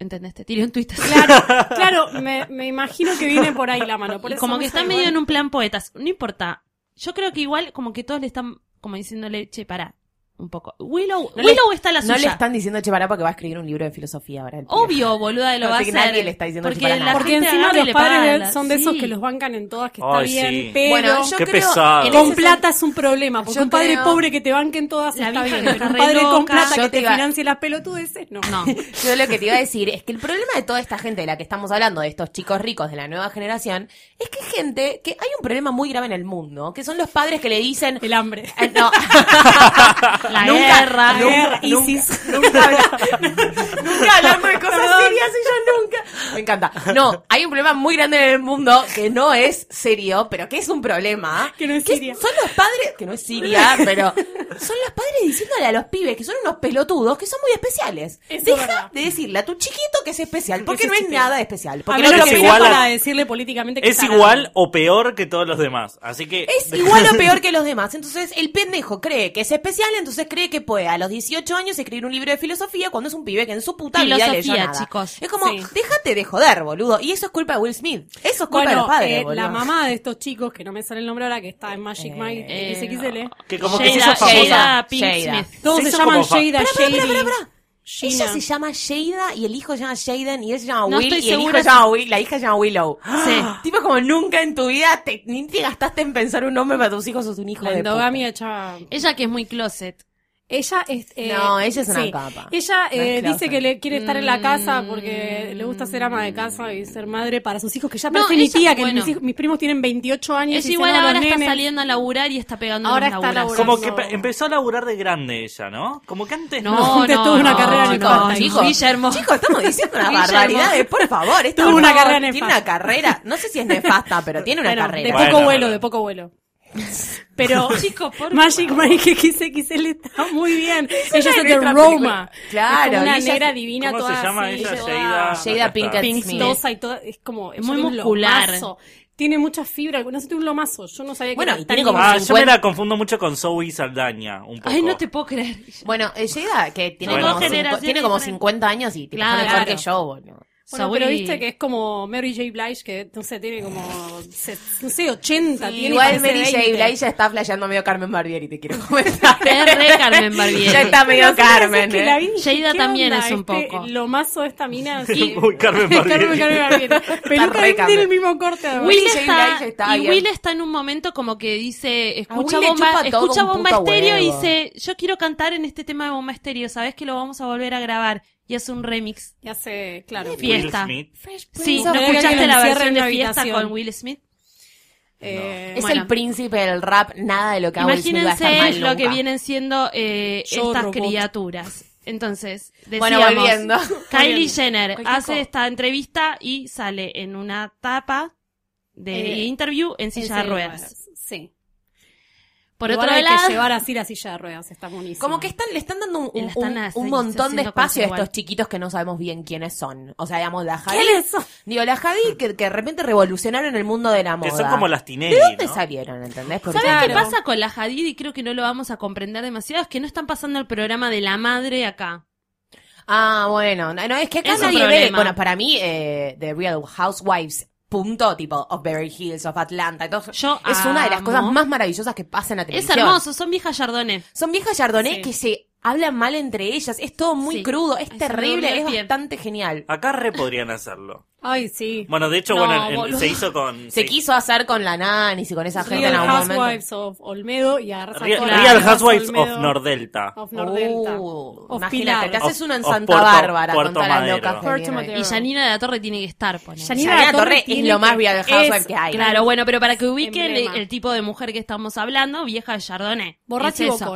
¿Entendés? Te tiré un así. Claro, claro, me, me imagino que viene por ahí la mano. Por eso como que está medio igual. en un plan poetas. No importa. Yo creo que igual como que todos le están como diciéndole, che, pará, un poco. Willow, No le- Willow está la No suya. le están diciendo che pará porque va a escribir un libro de filosofía ahora. Obvio, boluda, lo No va a hacer. nadie le está diciendo porque para la nada. Porque encima los padres de- son de esos que los bancan en todas, que está Ay, bien, sí. pero Bueno, yo Qué creo, pesado. en con plata es un problema, porque Yo un padre creo- pobre que te banquen todas La está bien, pero un re padre con plata Yo que te te iba- financie las pelotudeces, no. No. Yo lo que te iba a decir es que el problema de toda esta gente de la que estamos hablando, de estos chicos ricos de la nueva generación, es que hay gente que hay un problema muy grave en el mundo, que son los padres que le dicen El hambre. Eh, no. La Nunca- guerra. La guerra, ISIS. Nunca, nunca hablando de cosas serias y yo nunca. Me encanta. No, hay un problema muy grande en el mundo que no es serio, pero que es un problema. Que no es Siria. Son los padres, que no es Siria, pero son los padres diciéndole a los pibes que son unos pelotudos que son muy especiales. Eso Deja verdad. de decirle a tu chiquito que es especial, porque no es nada especial. Porque no es igual a- para decirle políticamente que Es igual o peor que todos los demás. Así que. Es igual o peor que los demás. Entonces, el pendejo cree que es especial, entonces cree que puede a los 18 años escribir un libro de filosofía cuando es un pibe que en su puta vida leyó Filosofía, nada. chicos. Es como, Sí. déjate de joder, boludo. Y eso es culpa de Will Smith. Eso es culpa de los padres, eh, boludo. la mamá de estos chicos, que no me sale el nombre ahora, que está en Magic Mike eh, XXL. Que como que se Jada, hizo famosa. Jada Pink Jada. Smith. Todos Se llaman Jada, pará. Gina. Ella se llama Jada y el hijo se llama Jaden y él se llama No Will estoy y el hijo se llama Will, la hija se llama Willow. Sí. Tipo como nunca en tu vida te, ni te gastaste en pensar un nombre para tus hijos, sos un hijo La de puta. Ella que es muy closet. Ella es... eh, No, ella es una sí. capa. Ella No eh, dice que le quiere estar en la casa Mm. porque le gusta ser ama de casa y ser madre para sus hijos, que ya No, parece mi ella- tía, que bueno. mis, hijos- mis primos tienen 28 años. Es y igual no, ahora está nenes. saliendo a laburar y está pegando Ahora los está laburando. Como que pe- empezó a laburar de grande ella, ¿no? Como que antes No, No, no, antes tuvo una no, carrera no, nefasta, chicos, Guillermo. Chicos, estamos diciendo una barbaridad. Por favor, Tuvo una carrera Tiene nefasta. una carrera. No sé si es nefasta, pero tiene una Bueno, carrera. de Bueno, poco vuelo, bueno. de poco vuelo. Pero Chicos, por Magic Mike XXL está muy bien. Ella es de Roma. Claro, Es una negra divina ¿Cómo se toda llama así, ella? acá Pinkett y toda, es como ella Muy tiene muscular. lomazo. Tiene mucha fibra, no sé, tiene un lomazo. Yo no sabía que Bueno, era tiene como Ah, yo me 50. la confundo mucho con Zoe Saldaña, un poco. Ay, no te puedo creer. Bueno, Jada, que tiene, Bueno. como, tiene como diferentes. 50 años y está mejor que yo, boludo. Bueno, pero viste que es como Mary J. Blige, que no sé, tiene como, se- no sé, 80. tiene, Igual parece Mary J. 20. Blige ya está flasheando medio Carmen Barbieri, te quiero comentar. Es re Carmen Barbieri. Ya está medio Pero ¿sabes Carmen, que eh. la vi y dije, Jada ¿qué también onda? es un Este, poco. Lo mazo de esta mina. Sí. Muy Carmen Barbieri. Carmen, Carmen Barbieri. Peluca re y tiene Carmen. el mismo corte. además. Will J. está, Blige está y bien. Will está en un momento como que dice, escucha Will le bomba, chupa todo escucha un bomba puto estéreo y huevo. dice, yo quiero cantar en este tema de bomba estéreo, sabes que lo vamos a volver a grabar y hace un remix. Ya sé, claro. Will Fiesta. Smith. Sí, ¿no escuchaste la versión de fiesta habitación. con Will Smith? Eh, Es Bueno. el príncipe del rap, nada de lo que Will estar Imagínense lo que vienen siendo eh, Yo, estas robot. criaturas. Entonces, Bueno, decíamos, volviendo. Kylie Volviendo. Jenner Cualquier hace cosa. esta entrevista y sale en una tapa de Eh, interview en silla de ruedas. Sí. Por Igual otro hay lado, que llevar así la silla de ruedas, está buenísimo. Como que están, le están dando un, Y la un, están un- así, un montón de espacio a estos igual. chiquitos que no sabemos bien quiénes son. O sea, digamos, la Javi. ¿Quiénes son? Digo, la Javi que, que de repente revolucionaron el mundo de la moda. Que son como las Tinelli, ¿De dónde ¿no? salieron, entendés? Porque- ¿Sabes qué pasa con la Hadid? Y creo que no lo vamos a comprender demasiado. Es que no están pasando el programa de la madre acá. Ah, bueno. No, no, es que acá Es nadie ve. Bueno, para mí, eh, The Real Housewives, punto, tipo, of Beverly Hills, of Atlanta. todo, Yo es una de las cosas más maravillosas que pasa en la Es televisión. hermoso, son viejas Chardonnay. Son viejas Chardonnay Sí. que se hablan mal entre ellas. Es todo muy Sí. crudo, es terrible, es bastante genial. Acá re podrían hacerlo. Ay, sí. Bueno, de hecho, No, bueno, en- se hizo con... Se sí. quiso hacer con la Nanis y con esa gente Real en algún momento. Housewives of Olmedo y Real, las Housewives of Nordelta. Of Nordelta. Uh, of imagínate, Pilar. te haces una en Santa Puerto- Bárbara con todas las Madero. locas que ahí. Madero. Y Janina de la Torre tiene que estar, ponele. Janina Janina La Torre es lo más Real Housewives es- que hay. Claro, bueno, pero para que ubiquen el, tipo de mujer que estamos hablando, vieja de Chardonnay. Borracha y eso.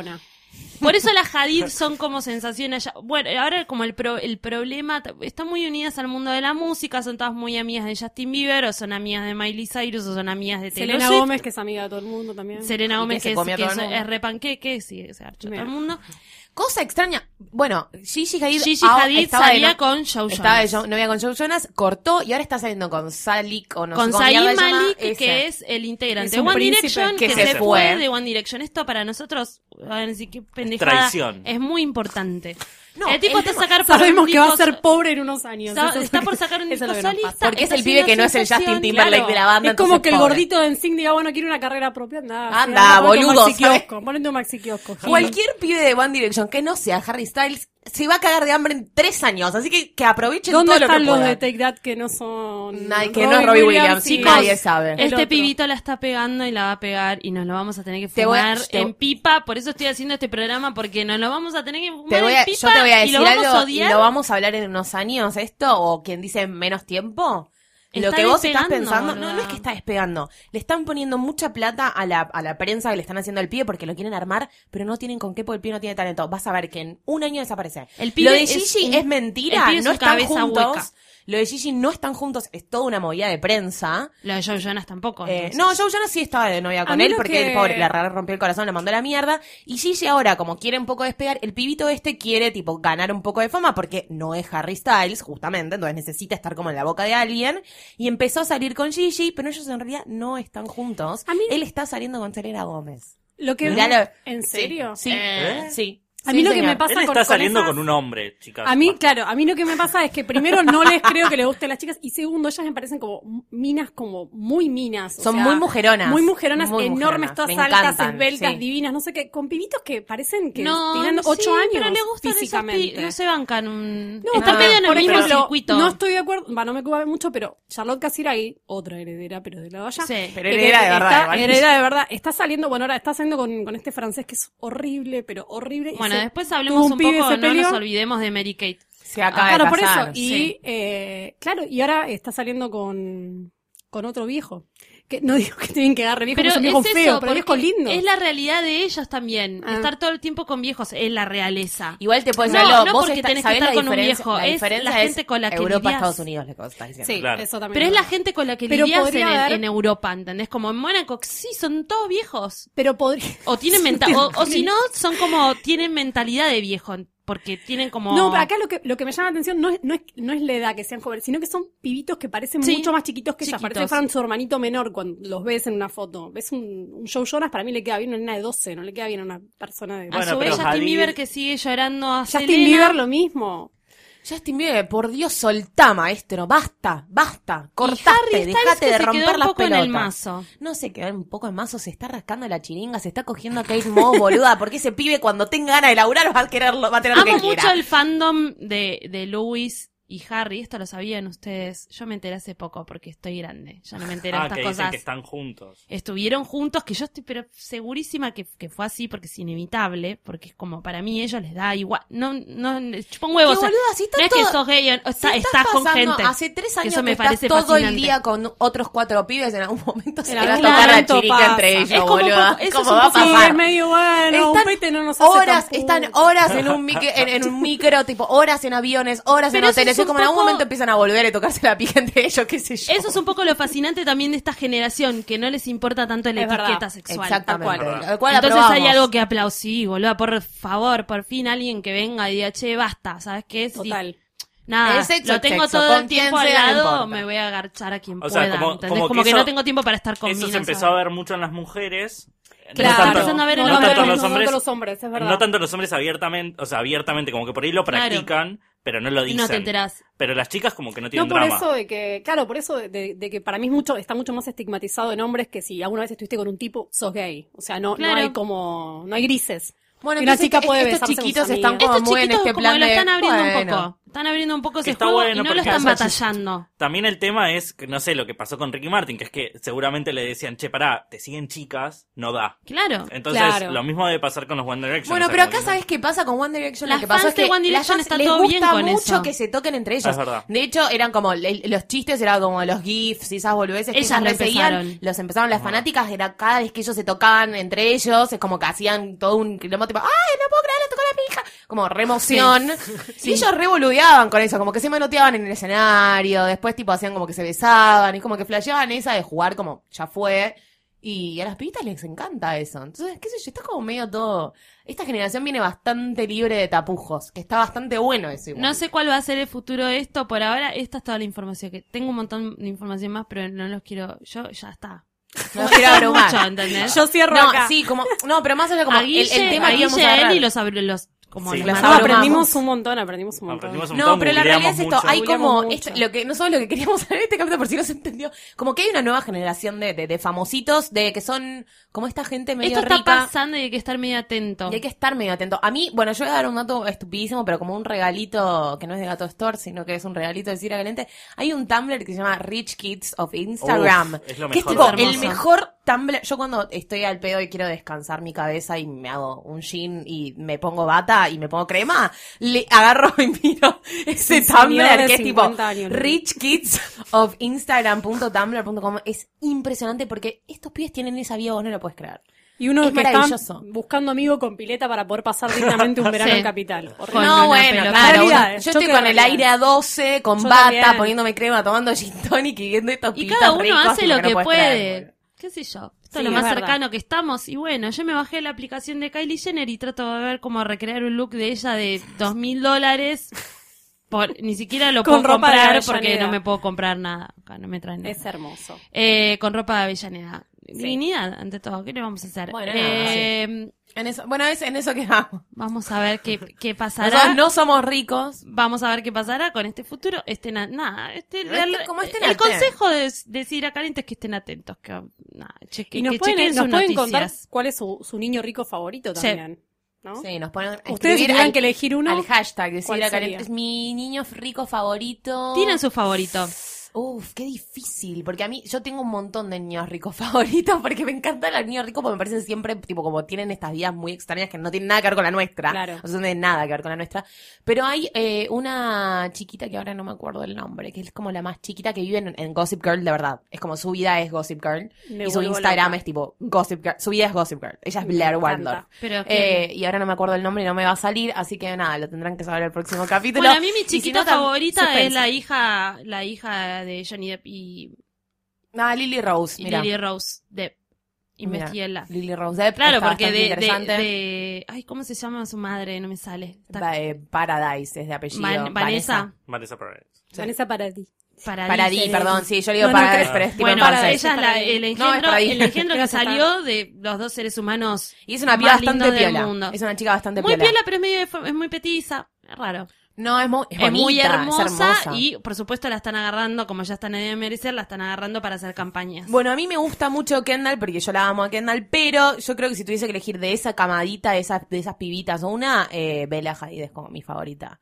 Por eso las Hadid son como sensaciones. ya- Bueno, ahora como el, pro- el problema, están muy unidas al mundo de la música, son todas muy amigas de Justin Bieber, o son amigas de Miley Cyrus, o son amigas de Taylor Selena Swift. Gómez, que es amiga de todo el mundo también. Serena Y Gómez, que se que, es, que es, es repanqueque, sí, se todo el mundo. Cosa extraña. Bueno, Gigi Hadid, Gigi ah, Hadid estaba de salía no- con Joe Estaba de Jonas. Jo- novia con Joe Jonas, cortó y ahora está saliendo con Salik o no con sé Malik, ese. que es el integrante Es de One Direction, que que, se se fue. fue de One Direction. Esto para nosotros, a ver qué pendejada, Traición. es muy importante. No, el tipo el está tema- sacar por Sabemos que va a ser pobre en unos años. Está, Eso por sacar un disco solista. Porque es el pibe que no es el. Justin Timberlake Claro. de la banda. Es como que el pobre. gordito de NSYNC diga, bueno, quiere una carrera propia, anda. Anda, sí, ponete un boludo, maxi kiosco, ponete un maxi kiosco. Cualquier pibe de One Direction que no sea Harry Styles se va a cagar de hambre en tres años. Así que que aprovechen ¿Dónde todo lo que están los de Take That que no son... Nadie- que no es Robbie Williams, y- chicos. Nadie sabe. El Este otro. pibito la está pegando y la va a pegar y nos lo vamos a tener que Te voy a- fumar te- en pipa. Por eso estoy haciendo este programa porque nos lo vamos a tener que fumar Te voy a, en pipa yo te voy a y decir lo vamos algo a y odiar. lo vamos a hablar en unos años esto o quien dice en menos tiempo. Lo que vos estás pensando, no, no es que está despegando. Le están poniendo mucha plata a la, a la prensa que le están haciendo al pie porque lo quieren armar, pero no tienen con qué porque el pie no tiene talento. Vas a ver que en un año desaparece. El pibe lo de Gigi es, mentira, pibe es no están juntos. hueca. Lo de Gigi no están juntos, es toda una movida de prensa. Lo de Joe Jonas tampoco. Eh, no, Joe Jonas sí estaba de novia con él porque que- el pobre re- rompió el corazón, le mandó a la mierda. Y Gigi ahora, como quiere un poco despegar, el pibito este quiere, tipo, ganar un poco de fama porque no es Harry Styles, justamente, entonces necesita estar como en la boca de alguien. Y empezó a salir con Gigi, pero ellos en realidad no están juntos. A mí- Él está saliendo con Selena Gómez. Lo que... Miralo. ¿En serio? Sí, Eh. sí. A Sí, mí lo que me pasa Él está con saliendo esas- con un hombre, chicas. A mí, Basta. claro, a mí lo que me pasa es que primero no les creo que les gusten las chicas y segundo, ellas me parecen como minas como muy minas. o Son sea, muy mujeronas. Muy mujeronas, Muy enormes, mujeronas. todas Me altas, encantan, esbeltas, sí. divinas, no sé qué, con pibitos que parecen que no, tienen sí, ocho años pero le gustan esos físicamente. pi- no se bancan un... No, Están no, medio en el mismo ejemplo, circuito. No estoy de acuerdo, va, no me ocupa mucho, pero Charlotte Casiraghi, otra heredera, pero de la valla. Sí. Pero heredera de verdad, está- heredera de verdad. Está saliendo, bueno, ahora está saliendo con, con este francés que es horrible, pero horrible. y Bueno, después hablemos un, pibe, poco, no nos olvidemos de Mary Kate. Se acaba Claro, de por eso. Y, sí. eh, claro, y ahora está saliendo con, con otro viejo. Que no digo que tienen que agarrar viejo, Pero es son viejos eso, feos, pero viejos lindos. es la realidad de ellos también. Ah. Estar todo el tiempo con viejos es la realeza. Igual te puedes No, decirlo, no vos porque está- tenés que estar con un viejo, la es la gente con la que Europa, lidias. Estados Unidos, lo que vos estás diciendo. Sí, Claro. eso también. Pero es la gente con la que Pero lidias en, haber- en Europa, ¿entendés? Como en Mónaco, sí, son todos viejos. Pero podría... O tienen menta o, o si no, son como, tienen mentalidad de viejo, porque tienen como... No, pero acá lo que, lo que me llama la atención no es, no, es, no es la edad que sean jóvenes, sino que son pibitos que parecen Sí, mucho más chiquitos que ellas. Parece que fueran su hermanito menor cuando los ves en una foto. Ves un, un Joe Jonas, para mí le queda bien a una nena de 12, no le queda bien a una persona de... A Bueno, su vez, Justin Bieber que sigue llorando a Justin Selena. Bieber lo mismo. Justin Bieber, por Dios, soltá, maestro, basta, basta, Styles dejate que de se quedó romper un las en pelotas. el mazo. No sé, quedó un poco en mazo, se está rascando la chiringa, se está cogiendo a Kate Moss, boluda, porque ese pibe cuando tenga ganas de laburar va a quererlo, va a tener lo Amo que mucho quiera. el fandom de, de Louis y Harry. Esto lo sabían ustedes. Yo me enteré hace poco porque estoy grande. Ya no me entero de Ah, estas que dicen cosas. que están juntos. Estuvieron juntos, que yo estoy pero segurísima que, que fue así porque es inevitable, porque es como para mí ellos les da igual. No, no, chupa un huevo. Que, o sea, boluda, si está no es que sos gay, o Si está- estás con gente. Hace tres que años eso que, me estás parece todo el fascinante. día con otros cuatro pibes, en algún momento se En te va a tocar la pasa. entre ellos, Es como boluda. eso ¿Cómo es un va a Sí, pasar? es medio bueno, un Están pete no nos hace horas, están horas en un, mic- en, en un micro, tipo horas en aviones, horas Pero en hoteles. Es Es como en algún poco- momento empiezan a volver y tocarse la pica entre ellos, qué sé yo. Eso es un poco lo fascinante también de esta generación, que no les importa tanto la Es verdad. etiqueta sexual. Exactamente. Tal cual. Cual Entonces aprobamos. hay algo que aplausí, boludo. Por favor, por fin alguien que venga y diga, che, basta, ¿sabes qué? Si- Total. Nada, sexo lo tengo sexo, todo el tiempo al no lado, importa. me voy a agarchar a quien O sea, pueda. como- ¿entendés? como Como, que que, eso- no tengo tiempo para estar con Eso se empezó ¿sabes? a ver mucho en las mujeres. Claro, no tanto, a ver en no los tanto en hombres, los no hombres. tanto los hombres, es verdad. No tanto los hombres abiertamente, o sea, abiertamente, como que por ahí lo Claro. Pero no lo Y dicen. no te enterás. Pero las chicas como que no tienen No por drama. eso de que, claro, por eso de, de- de que para mí es mucho, está mucho más estigmatizado en hombres que si alguna vez estuviste con un tipo, sos gay. O sea, no, Claro. no hay como, no hay grises. Bueno, Y una chica puede estos besarse con chiquitos sus están como Estos muy en chiquitos este como plan lo de, están abriendo un bueno. poco. Están abriendo un poco ese Está juego bueno y no lo porque están hace- batallando. También el tema es, que no sé, lo que pasó con Ricky Martin, que es que seguramente le decían, che, pará, te siguen chicas, no da. Claro. Entonces, Claro. lo mismo debe pasar con los One Direction. Bueno, o sea, pero acá que- sabes qué pasa con One Direction. Las lo que pasó fans es que One las Direction fans está les todo gusta bien con mucho eso. que se toquen entre ellos. Es verdad. De hecho, eran como los chistes eran como los gifs y esas boludeces que Ellas recibían. empezaron. Los empezaron las fanáticas, era cada vez que ellos se tocaban entre ellos, es como que hacían todo un quilombo tipo, ¡ay, no puedo creer, le tocó la pija! Como re emoción. Y ellos revoludeaban con eso, como que se manoteaban en el escenario, después tipo hacían como que se besaban, y como que flasheaban esa de jugar como, ya fue. Y a las pibitas les encanta eso. Entonces, qué sé yo, está como medio todo. Esta generación viene bastante libre de tapujos, que está bastante bueno eso igual. No sé cuál va a ser el futuro de esto. Por ahora, esta es toda la información que tengo un montón de información más, pero no los quiero. Yo ya está. No quiero abrumar. Mucho, ¿entendés? Yo cierro No, acá. sí, como, no, pero más allá como a el, Guille, el tema a que íbamos Guille, a a él y los, los como Sí. No, aprendimos un montón, aprendimos un montón. Aprendimos un No, pero la realidad es esto, hay como, esto, lo que, nosotros lo que queríamos saber en este capítulo, por si no se entendió, como que hay una nueva generación de, de, de famositos, de que son como esta gente medio Esto está rica. pasando y hay que estar medio atento. Y hay que estar medio atento. A mí, bueno, yo voy a dar un dato estupidísimo, pero como un regalito que no es de Gato Store, sino que es un regalito de Cira Caliente. Hay un Tumblr que se llama Rich Kids of Instagram. Uf, es lo que es mejor tipo el mejor Tumblr. Yo cuando estoy al pedo y quiero descansar mi cabeza y me hago un jean y me pongo bata y me pongo crema, le agarro y miro ese señor Tumblr de que es tipo 50 años, ¿no? Rich Kids of Instagram.tumblr.com. Es impresionante porque estos pibes tienen esa vida, vos no lo puedes creer. Y uno Es que está buscando amigo con pileta para poder pasar dignamente un verano Sí. en Capital. Horrible. No, bueno, claro. Yo estoy con el aire a 12, con Yo bata, también. poniéndome crema, tomando gin tonic y viendo estos Y cada uno hace lo que puede. creer. ¿Qué sé yo? Esto Sí, es lo más cercano que estamos. Y bueno, yo me bajé la aplicación de Kylie Jenner y trato de ver cómo recrear un look de ella de dos mil dólares. Por, ni siquiera lo Con puedo comprar porque no me puedo comprar nada. Acá no me traen nada. Es hermoso. Eh, con ropa de Avellaneda. Dignidad ante todo. ¿Qué le vamos a hacer? Bueno, nada, Eh, En eso, bueno, es en eso quedamos. Vamos a ver qué, qué pasará. Nosotros no somos ricos. Vamos a ver qué pasará con este futuro. Estén a- nada, este, No, el, este- como estén el consejo de, de Sidra Caliente es que estén atentos, que nada, cheque, Y nos que pueden, chequen nos sus pueden contar noticias. cuál es su, su niño rico favorito Sí. también. ¿no? Sí, nos ponen. Ustedes al- que elegir uno, Al hashtag, decir ¿cuál acá, sería? es mi niño rico favorito. Tienen su favorito. Uf, qué difícil, porque a mí, yo tengo un montón de niños ricos favoritos, porque me encantan los niños ricos, porque me parecen siempre, tipo, como tienen estas vidas muy extrañas que no tienen nada que ver con la nuestra. Claro. O sea, no tienen nada que ver con la nuestra. Pero hay eh, una chiquita que ahora no me acuerdo el nombre, que es como la más chiquita que vive en, en Gossip Girl, de verdad. Es como su vida es Gossip Girl. Me y su Instagram loca. es tipo Gossip Girl. Su vida es Gossip Girl. Ella es Blair. Waldorf. Eh, y ahora no me acuerdo el nombre y no me va a salir, así que nada, lo tendrán que saber el próximo capítulo. Bueno, a mí mi si chiquita no, favorita suspense. es la hija, la hija de Johnny Depp y, Ah, Lily Rose, y mira. Lily Rose Depp. Investíguenla. Lily Rose Depp. Claro, está porque de, interesante. de, de- Ay, ¿cómo se llama su madre? No me sale. Está- Va- eh, Paradise es de apellido. Van- Vanessa. Vanessa Paradise. Vanessa Paradis. Paradis. Paradis, perdón, sí, yo le digo No, no, Paradise, que- pero es tipo Bueno, ella es la- el No, es engendro, Paradis. el engendro que salió de los dos seres humanos. Y es una piba bastante piola. mundo. Es una chica bastante Muy piola. piola, pero es, medio, es muy petiza. Es raro. No, es, muy, es, Es, muy hermosa, es hermosa. y por supuesto la están agarrando, como ya están en merecer, la están agarrando para hacer campañas. Bueno, a mí me gusta mucho Kendall porque yo la amo a Kendall, pero yo creo que si tuviese que elegir de esa camadita, de esas, de esas pibitas o una, eh, Bella Hadid es como mi favorita.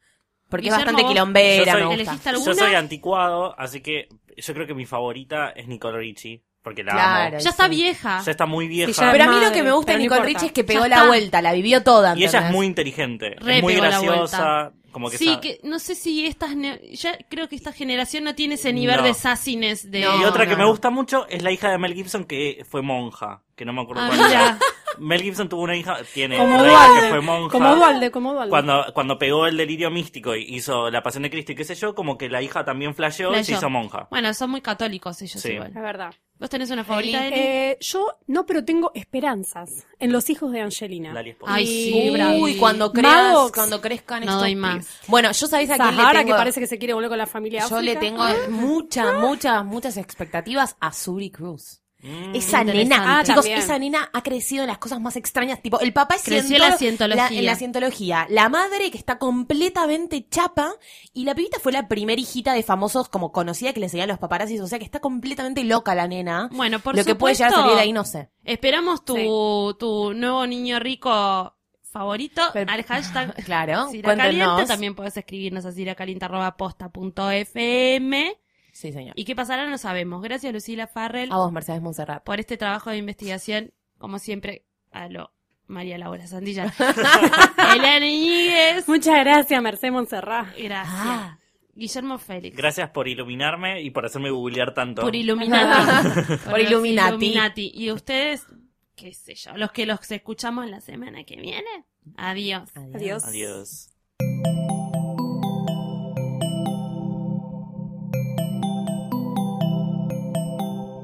Porque es bastante vos- quilombera, Yo soy- me gusta. ¿Elegiste Yo soy anticuado, así que yo creo que mi favorita es Nicole Richie, porque la Claro. amo. ya está sí. vieja. Ya está muy vieja. Sí, ya- Pero a mí Madre, lo que me gusta de no Nicole importa. Richie es que pegó la vuelta, la vivió toda. Y ella es muy inteligente, Re es muy pegó la graciosa, como que sí, sabe- que no sé si estas. ne- Ya creo que esta generación no tiene ese nivel No. de sassiness de. No, Y otra que no, me gusta mucho es la hija de Mel Gibson que fue monja, que no me acuerdo Ah, cuál mira. era. Mel Gibson tuvo una hija, tiene Como una hija que Dualde. fue monja. Como Dualde, como Dualde. Cuando, cuando pegó el delirio místico y hizo la pasión de Cristo y qué sé yo, como que la hija también flasheó y se hizo monja. Bueno, son muy católicos ellos Sí. igual. La verdad. ¿Vos tenés una favorita, Eli? Eh, yo no, pero tengo esperanzas en los hijos de Angelina. Lali Esposito. Ay, Y- sí, bravo. Uy, cuando creas, Maddox. cuando crezcan No estos doy pibes. más. Bueno, yo sabéis a quién le Sahara, tengo... que parece que se quiere volver con la familia Yo le África. tengo muchas, muchas, muchas expectativas a Suri Cruz. Mm. Esa nena, Ah, chicos, también. esa nena ha crecido en las cosas más extrañas. Tipo, el papá es Creció la cientología. La, en la cientología. La madre que está completamente chapa. Y la pibita fue la primera hijita de famosos como conocida que le seguían los paparazzis. O sea que está completamente loca la nena. Bueno, por Lo que puede llegar a salir de ahí no sé. Esperamos tu, tu nuevo niño rico favorito Pero- al hashtag Claro, Cira Caliente. cuéntenos. También puedes escribirnos a ciracaliente.posta.fm. Sí, señor. ¿Y qué pasará? No sabemos. Gracias, Lucila Farrell, A vos, Mercedes Monserrat. por este trabajo de investigación. Como siempre, a lo María Laura Sandilla. Eliana Iñiguez. Muchas gracias, Mercedes Montserrat. Gracias. Ah. Guillermo Félix. Gracias por iluminarme y por hacerme googlear tanto. Por Illuminati. Por Illuminati. Illuminati. Y ustedes, qué sé yo, los que los escuchamos la semana que viene. Adiós. Adiós. Adiós.